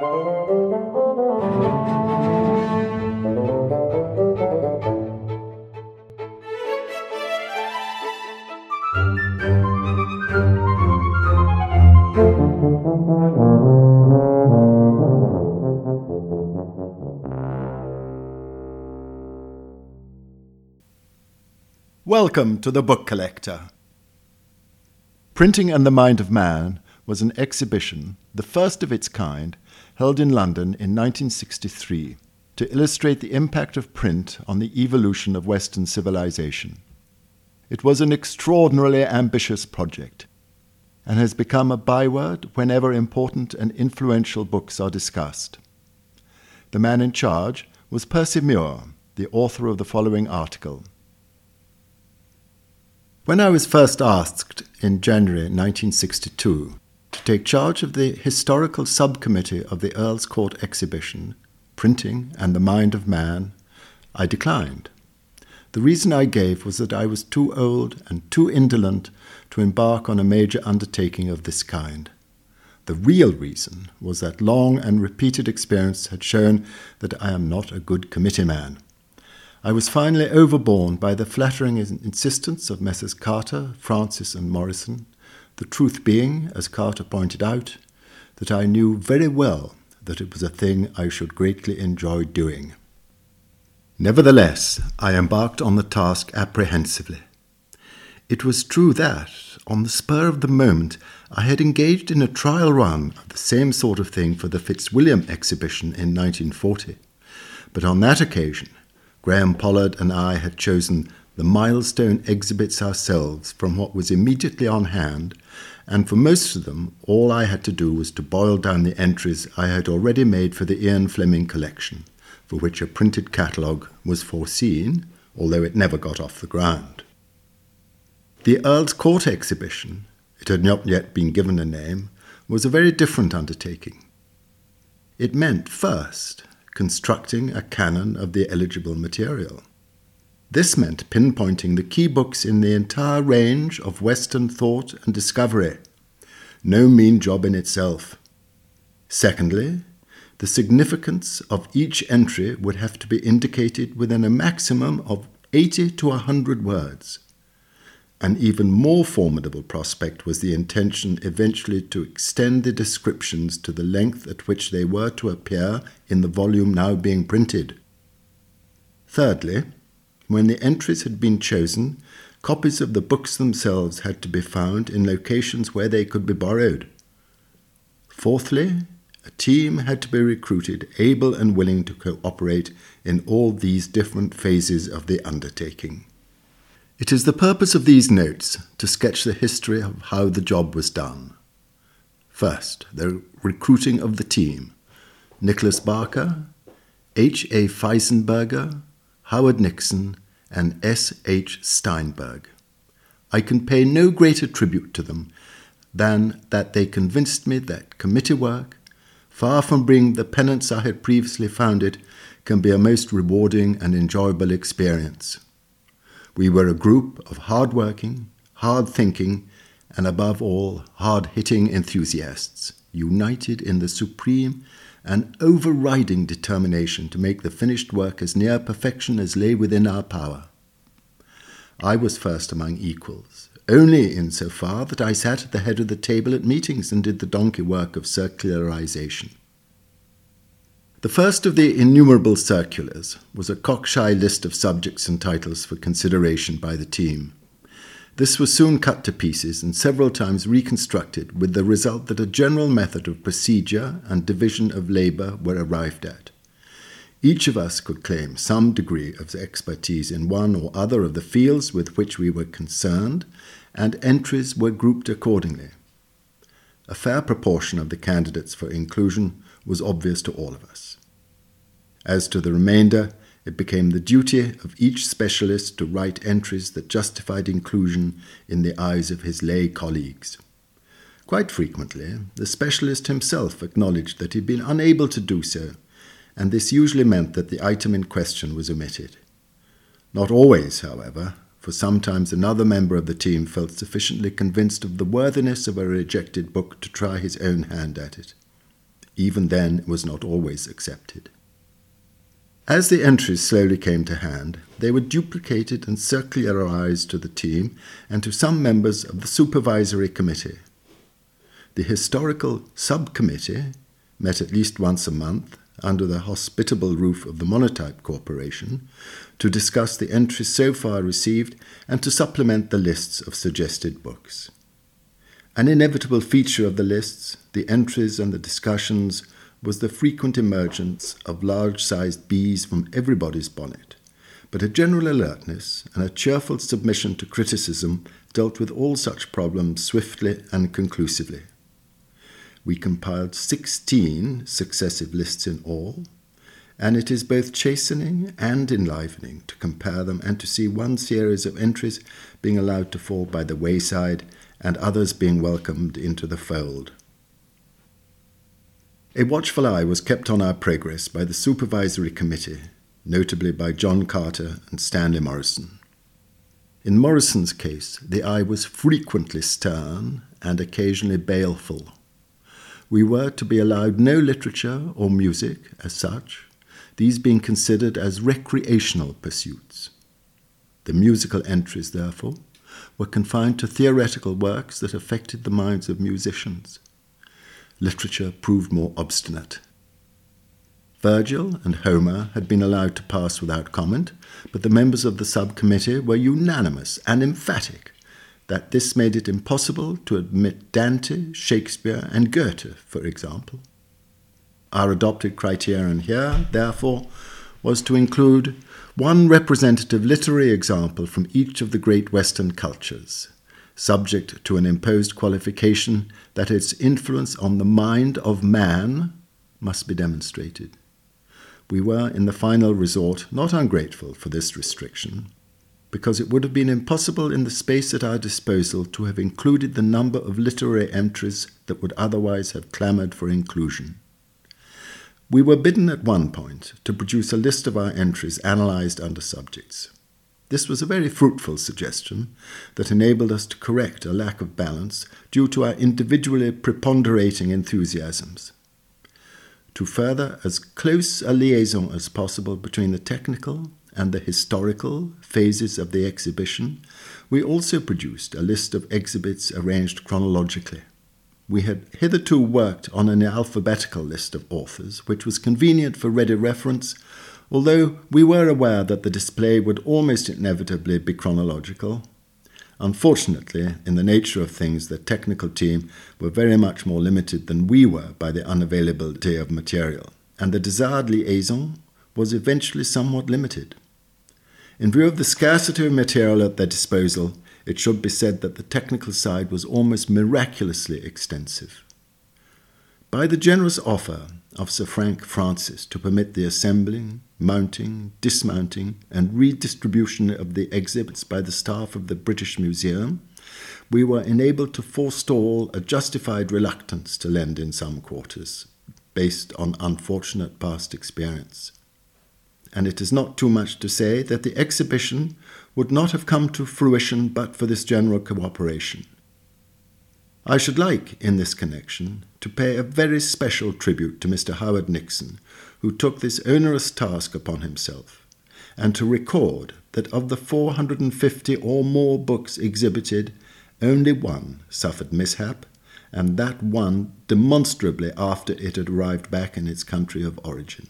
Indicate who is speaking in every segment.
Speaker 1: Welcome to the Book Collector. Printing and the Mind of Man was an exhibition, the first of its kind, held in London in 1963 to illustrate the impact of print on the evolution of Western civilization. It was an extraordinarily ambitious project and has become a byword whenever important and influential books are discussed. The man in charge was Percy Muir, the author of the following article. When I was first asked in January 1962 to take charge of the historical subcommittee of the Earl's Court exhibition, Printing and the Mind of Man, I declined. The reason I gave was that I was too old and too indolent to embark on a major undertaking of this kind. The real reason was that long and repeated experience had shown that I am not a good committee man. I was finally overborne by the flattering insistence of Messrs. Carter, Francis, and Morison, the truth being, as Carter pointed out, that I knew very well that it was a thing I should greatly enjoy doing. Nevertheless, I embarked on the task apprehensively. It was true that, on the spur of the moment, I had engaged in a trial run of the same sort of thing for the Fitzwilliam exhibition in 1940. But on that occasion, Graham Pollard and I had chosen the milestone exhibits ourselves from what was immediately on hand, and for most of them, all I had to do was to boil down the entries I had already made for the Ian Fleming collection, for which a printed catalogue was foreseen, although it never got off the ground. The Earl's Court exhibition, it had not yet been given a name, was a very different undertaking. It meant, first, constructing a canon of the eligible material. This meant pinpointing the key books in the entire range of Western thought and discovery. No mean job in itself. Secondly, the significance of each entry would have to be indicated within a maximum of 80 to 100 words. An even more formidable prospect was the intention eventually to extend the descriptions to the length at which they were to appear in the volume now being printed. Thirdly, when the entries had been chosen, copies of the books themselves had to be found in locations where they could be borrowed. Fourthly, a team had to be recruited able and willing to cooperate in all these different phases of the undertaking. It is the purpose of these notes to sketch the history of how the job was done. First, the recruiting of the team Nicholas Barker, H. A. Feisenberger, Howard Nixon, and S. H. Steinberg. I can pay no greater tribute to them than that they convinced me that committee work, far from being the penance I had previously found it, can be a most rewarding and enjoyable experience. We were a group of hard working, hard thinking, and above all, hard hitting enthusiasts, united in the supreme and overriding determination to make the finished work as near perfection as lay within our power. I was first among equals, only in so far that I sat at the head of the table at meetings and did the donkey work of circularization. The first of the innumerable circulars was a cockshy list of subjects and titles for consideration by the team. This was soon cut to pieces and several times reconstructed, with the result that a general method of procedure and division of labour were arrived at. Each of us could claim some degree of expertise in one or other of the fields with which we were concerned, and entries were grouped accordingly. A fair proportion of the candidates for inclusion was obvious to all of us. As to the remainder, it became the duty of each specialist to write entries that justified inclusion in the eyes of his lay colleagues. Quite frequently, the specialist himself acknowledged that he had been unable to do so, and this usually meant that the item in question was omitted. Not always, however, for sometimes another member of the team felt sufficiently convinced of the worthiness of a rejected book to try his own hand at it. Even then, it was not always accepted. As the entries slowly came to hand, they were duplicated and circularized to the team and to some members of the supervisory committee. The historical subcommittee met at least once a month under the hospitable roof of the Monotype Corporation to discuss the entries so far received and to supplement the lists of suggested books. An inevitable feature of the lists, the entries and the discussions was the frequent emergence of large sized bees from everybody's bonnet, but a general alertness and a cheerful submission to criticism dealt with all such problems swiftly and conclusively. We compiled 16 successive lists in all, and it is both chastening and enlivening to compare them and to see one series of entries being allowed to fall by the wayside and others being welcomed into the fold. A watchful eye was kept on our progress by the Supervisory Committee, notably by John Carter and Stanley Morison. In Morison's case, the eye was frequently stern and occasionally baleful we were to be allowed no literature or music as such, these being considered as recreational pursuits. The musical entries, therefore, were confined to theoretical works that affected the minds of musicians. Literature proved more obstinate. Virgil and Homer had been allowed to pass without comment, but the members of the subcommittee were unanimous and emphatic that this made it impossible to admit Dante, Shakespeare, and Goethe, for example. Our adopted criterion here, therefore, was to include one representative literary example from each of the great Western cultures, subject to an imposed qualification that its influence on the mind of man must be demonstrated. We were, in the final resort, not ungrateful for this restriction, because it would have been impossible in the space at our disposal to have included the number of literary entries that would otherwise have clamoured for inclusion. We were bidden at one point to produce a list of our entries analysed under subjects. This was a very fruitful suggestion that enabled us to correct a lack of balance due to our individually preponderating enthusiasms. To further as close a liaison as possible between the technical and the historical phases of the exhibition, we also produced a list of exhibits arranged chronologically. We had hitherto worked on an alphabetical list of authors, which was convenient for ready reference, although we were aware that the display would almost inevitably be chronological. Unfortunately, in the nature of things, the technical team were very much more limited than we were by the unavailability of material, and the desired liaison was eventually somewhat limited. In view of the scarcity of material at their disposal, it should be said that the technical side was almost miraculously extensive. By the generous offer of Sir Frank Francis to permit the assembling, mounting, dismounting, and redistribution of the exhibits by the staff of the British Museum, we were enabled to forestall a justified reluctance to lend in some quarters, based on unfortunate past experience and it is not too much to say that the exhibition would not have come to fruition but for this general cooperation. I should like, in this connection, to pay a very special tribute to Mr. Howard Nixon, who took this onerous task upon himself, and to record that of the 450 or more books exhibited, only one suffered mishap, and that one demonstrably after it had arrived back in its country of origin.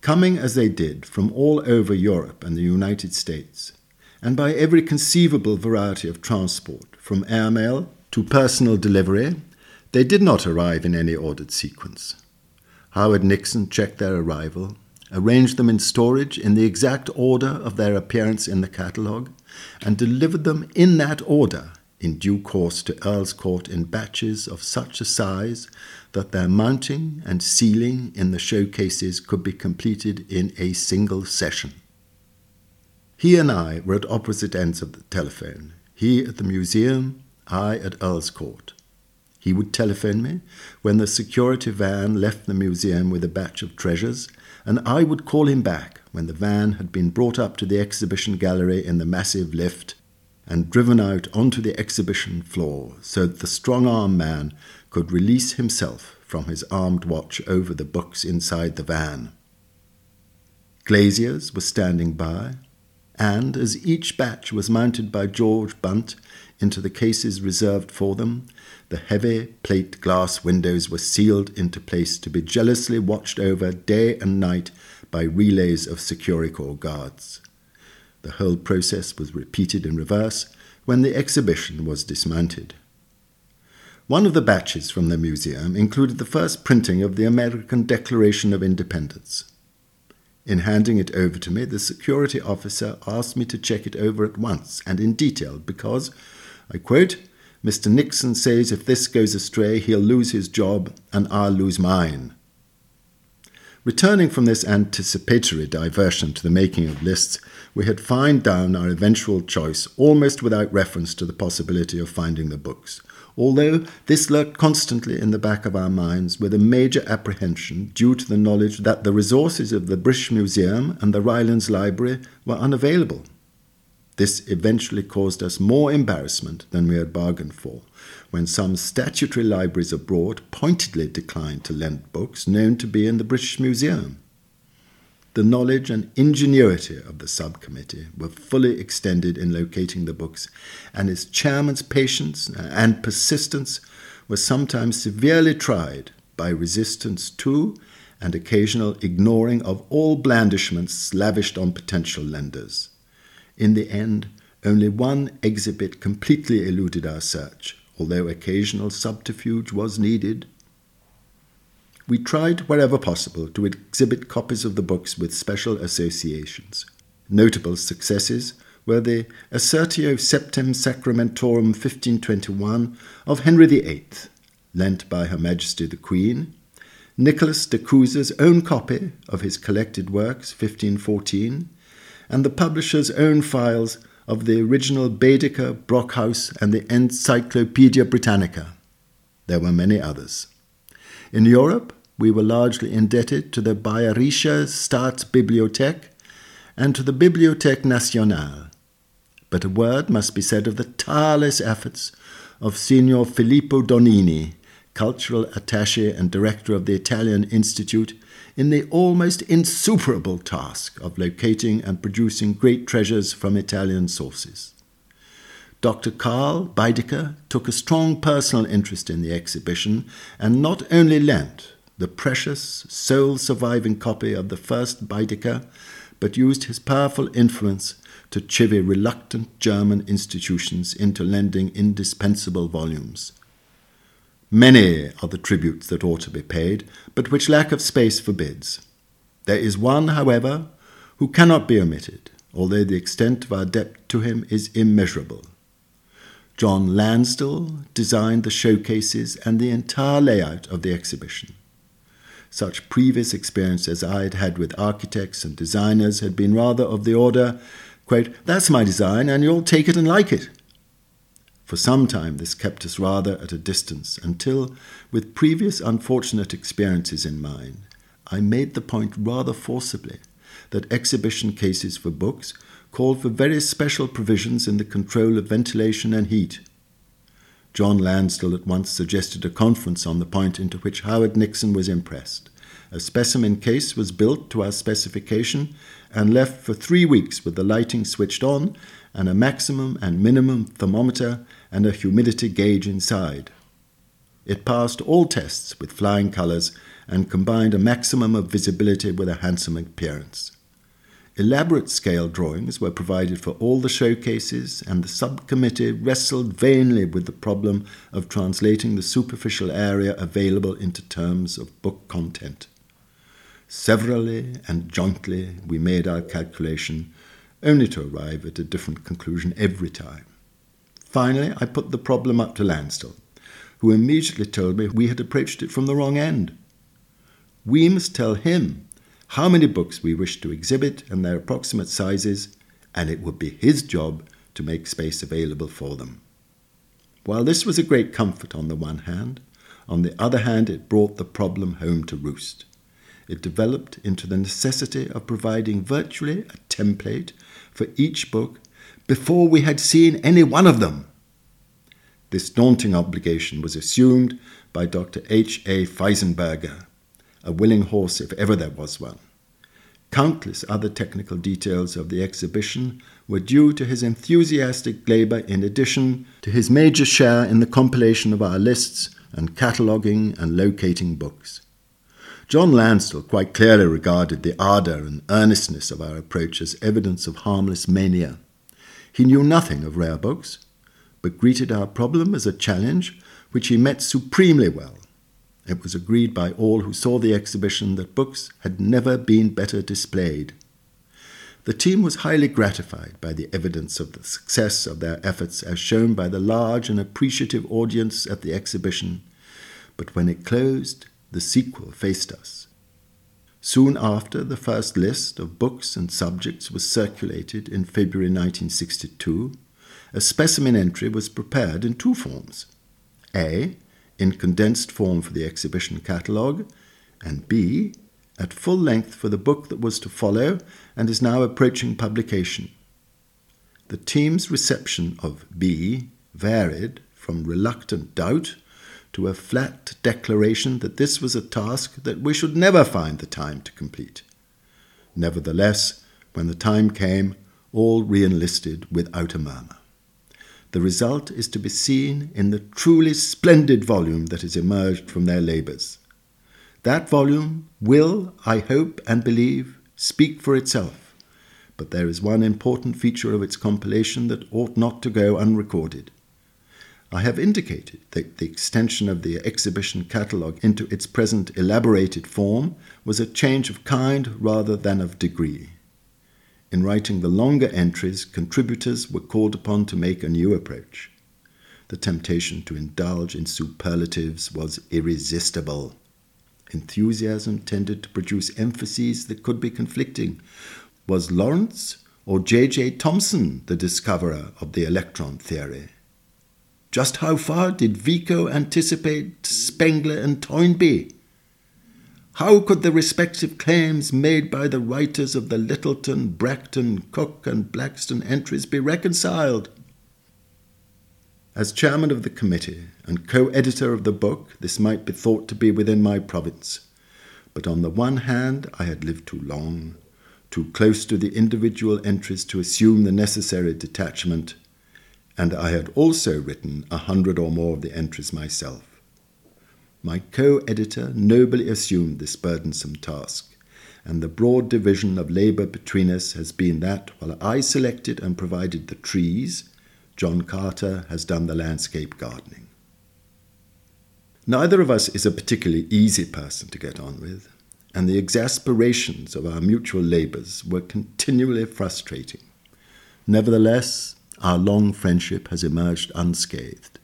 Speaker 1: Coming as they did from all over Europe and the United States, and by every conceivable variety of transport, from airmail to personal delivery, they did not arrive in any ordered sequence. Howard Nixon checked their arrival, arranged them in storage in the exact order of their appearance in the catalogue, and delivered them in that order in due course to Earl's Court in batches of such a size that their mounting and sealing in the showcases could be completed in a single session. He and I were at opposite ends of the telephone, he at the museum, I at Earl's Court. He would telephone me when the security van left the museum with a batch of treasures, and I would call him back when the van had been brought up to the exhibition gallery in the massive lift and driven out onto the exhibition floor so that the strong arm man could release himself from his armed watch over the books inside the van. Glaziers were standing by, and as each batch was mounted by George Bunt into the cases reserved for them, the heavy plate glass windows were sealed into place to be jealously watched over day and night by relays of Securicor guards. The whole process was repeated in reverse when the exhibition was dismounted. One of the batches from the museum included the first printing of the American Declaration of Independence. In handing it over to me, the security officer asked me to check it over at once and in detail because, I quote, Mr. Nixon says if this goes astray, he'll lose his job and I'll lose mine. Returning from this anticipatory diversion to the making of lists, we had fined down our eventual choice almost without reference to the possibility of finding the books, although this lurked constantly in the back of our minds with a major apprehension due to the knowledge that the resources of the British Museum and the Rylands Library were unavailable. This eventually caused us more embarrassment than we had bargained for, when some statutory libraries abroad pointedly declined to lend books known to be in the British Museum. The knowledge and ingenuity of the subcommittee were fully extended in locating the books, and its chairman's patience uh, and persistence were sometimes severely tried by resistance to and occasional ignoring of all blandishments lavished on potential lenders. In the end, only one exhibit completely eluded our search, although occasional subterfuge was needed. We tried, wherever possible, to exhibit copies of the books with special associations. Notable successes were the Assertio Septem Sacramentorum 1521 of Henry VIII, lent by Her Majesty the Queen, Nicholas de Cusa's own copy of his collected works 1514, and the publisher's own files of the original Baedeker, Brockhaus, and the Encyclopaedia Britannica. There were many others. In Europe, we were largely indebted to the Bayerische Staatsbibliothek and to the Bibliothèque Nationale. But a word must be said of the tireless efforts of Signor Filippo Donini, cultural attaché and director of the Italian Institute, in the almost insuperable task of locating and producing great treasures from Italian sources. Dr. Karl Baedeker took a strong personal interest in the exhibition and not only lent the precious, sole surviving copy of the first Baedeker, but used his powerful influence to chivy reluctant German institutions into lending indispensable volumes. Many are the tributes that ought to be paid, but which lack of space forbids. There is one, however, who cannot be omitted, although the extent of our debt to him is immeasurable. John Lansdell designed the showcases and the entire layout of the exhibition. Such previous experience as I had had with architects and designers had been rather of the order, quote, that's my design and you'll take it and like it. For some time this kept us rather at a distance until, with previous unfortunate experiences in mind, I made the point rather forcibly that exhibition cases for books called for very special provisions in the control of ventilation and heat. John Lansdell at once suggested a conference on the point into which Howard Nixon was impressed. A specimen case was built to our specification and left for three weeks with the lighting switched on and a maximum and minimum thermometer and a humidity gauge inside. It passed all tests with flying colours and combined a maximum of visibility with a handsome appearance. Elaborate scale drawings were provided for all the showcases, and the subcommittee wrestled vainly with the problem of translating the superficial area available into terms of book content. Severally and jointly we made our calculation, only to arrive at a different conclusion every time. Finally, I put the problem up to Lansdell, who immediately told me we had approached it from the wrong end. We must tell him how many books we wished to exhibit and their approximate sizes, and it would be his job to make space available for them. While this was a great comfort on the one hand, on the other hand, it brought the problem home to roost. It developed into the necessity of providing virtually a template for each book before we had seen any one of them. This daunting obligation was assumed by Dr. H. A. Feisenberger, a willing horse if ever there was one. Countless other technical details of the exhibition were due to his enthusiastic labour in addition to his major share in the compilation of our lists and cataloguing and locating books. John Lansdell quite clearly regarded the ardour and earnestness of our approach as evidence of harmless mania. He knew nothing of rare books, but greeted our problem as a challenge which he met supremely well it was agreed by all who saw the exhibition that books had never been better displayed. The team was highly gratified by the evidence of the success of their efforts as shown by the large and appreciative audience at the exhibition, but when it closed, the sequel faced us. Soon after, the first list of books and subjects was circulated in February 1962. A specimen entry was prepared in two forms. A in condensed form for the exhibition catalogue, and B, at full length for the book that was to follow and is now approaching publication. The team's reception of B varied from reluctant doubt to a flat declaration that this was a task that we should never find the time to complete. Nevertheless, when the time came, all re enlisted without a murmur. The result is to be seen in the truly splendid volume that has emerged from their labours. That volume will, I hope and believe, speak for itself, but there is one important feature of its compilation that ought not to go unrecorded. I have indicated that the extension of the exhibition catalogue into its present elaborated form was a change of kind rather than of degree. In writing the longer entries, contributors were called upon to make a new approach. The temptation to indulge in superlatives was irresistible. Enthusiasm tended to produce emphases that could be conflicting. Was Lorentz or J.J. Thomson the discoverer of the electron theory? Just how far did Vico anticipate Spengler and Toynbee? How could the respective claims made by the writers of the Littleton, Bracton, Coke, and Blackstone entries be reconciled? As chairman of the committee and co editor of the book, this might be thought to be within my province. But on the one hand, I had lived too long, too close to the individual entries to assume the necessary detachment, and I had also written a hundred or more of the entries myself. My co editor nobly assumed this burdensome task, and the broad division of labour between us has been that while I selected and provided the trees, John Carter has done the landscape gardening. Neither of us is a particularly easy person to get on with, and the exasperations of our mutual labours were continually frustrating. Nevertheless, our long friendship has emerged unscathed.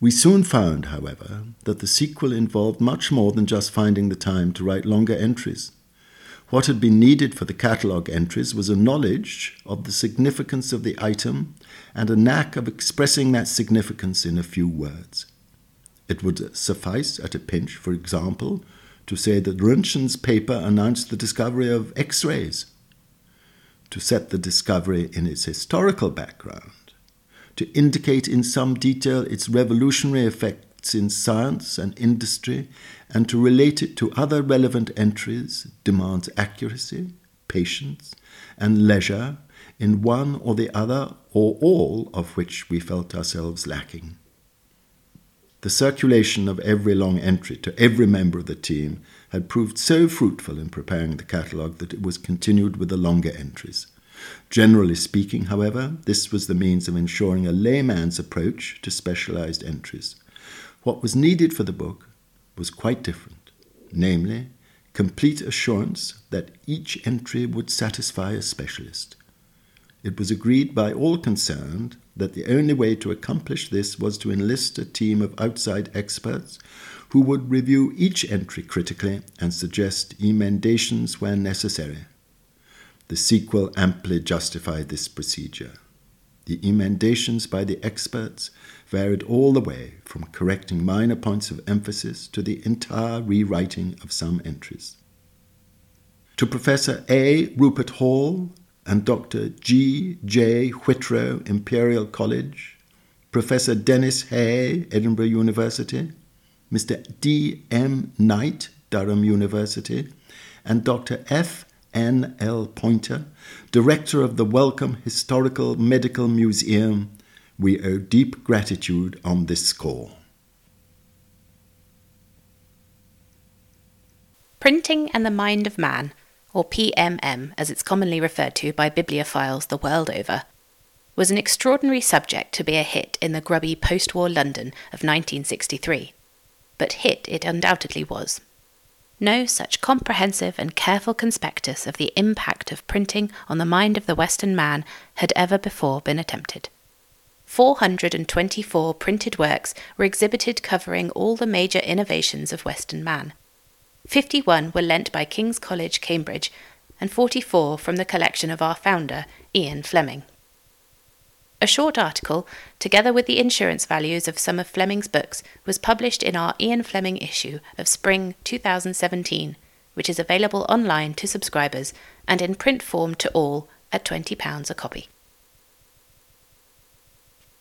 Speaker 1: We soon found, however, that the sequel involved much more than just finding the time to write longer entries. What had been needed for the catalogue entries was a knowledge of the significance of the item and a knack of expressing that significance in a few words. It would suffice at a pinch, for example, to say that Roentgen's paper announced the discovery of X rays, to set the discovery in its historical background to indicate in some detail its revolutionary effects in science and industry, and to relate it to other relevant entries demands accuracy, patience, and leisure in one or the other or all of which we felt ourselves lacking. The circulation of every long entry to every member of the team had proved so fruitful in preparing the catalogue that it was continued with the longer entries. Generally speaking, however, this was the means of ensuring a layman's approach to specialized entries. What was needed for the book was quite different, namely, complete assurance that each entry would satisfy a specialist. It was agreed by all concerned that the only way to accomplish this was to enlist a team of outside experts who would review each entry critically and suggest emendations where necessary. The sequel amply justified this procedure. The emendations by the experts varied all the way from correcting minor points of emphasis to the entire rewriting of some entries. To Professor A. Rupert Hall and Dr. G. J. Whitrow, Imperial College, Professor Denys Hay, Edinburgh University, Mr. D. M. Knight, Durham University, and Dr. F. N. L. Poynter, Director of the Wellcome Historical Medical Museum, we owe deep gratitude on this score.
Speaker 2: Printing and the Mind of Man, or PMM as it's commonly referred to by bibliophiles the world over, was an extraordinary subject to be a hit in the grubby post war London of 1963. But hit it undoubtedly was. No such comprehensive and careful conspectus of the impact of printing on the mind of the Western man had ever before been attempted. 424 printed works were exhibited covering all the major innovations of Western man. 51 were lent by King's College, Cambridge, and 44 from the collection of our founder, Ian Fleming. A short article, together with the insurance values of some of Fleming's books, was published in our Ian Fleming issue of spring 2017, which is available online to subscribers and in print form to all at £20 a copy.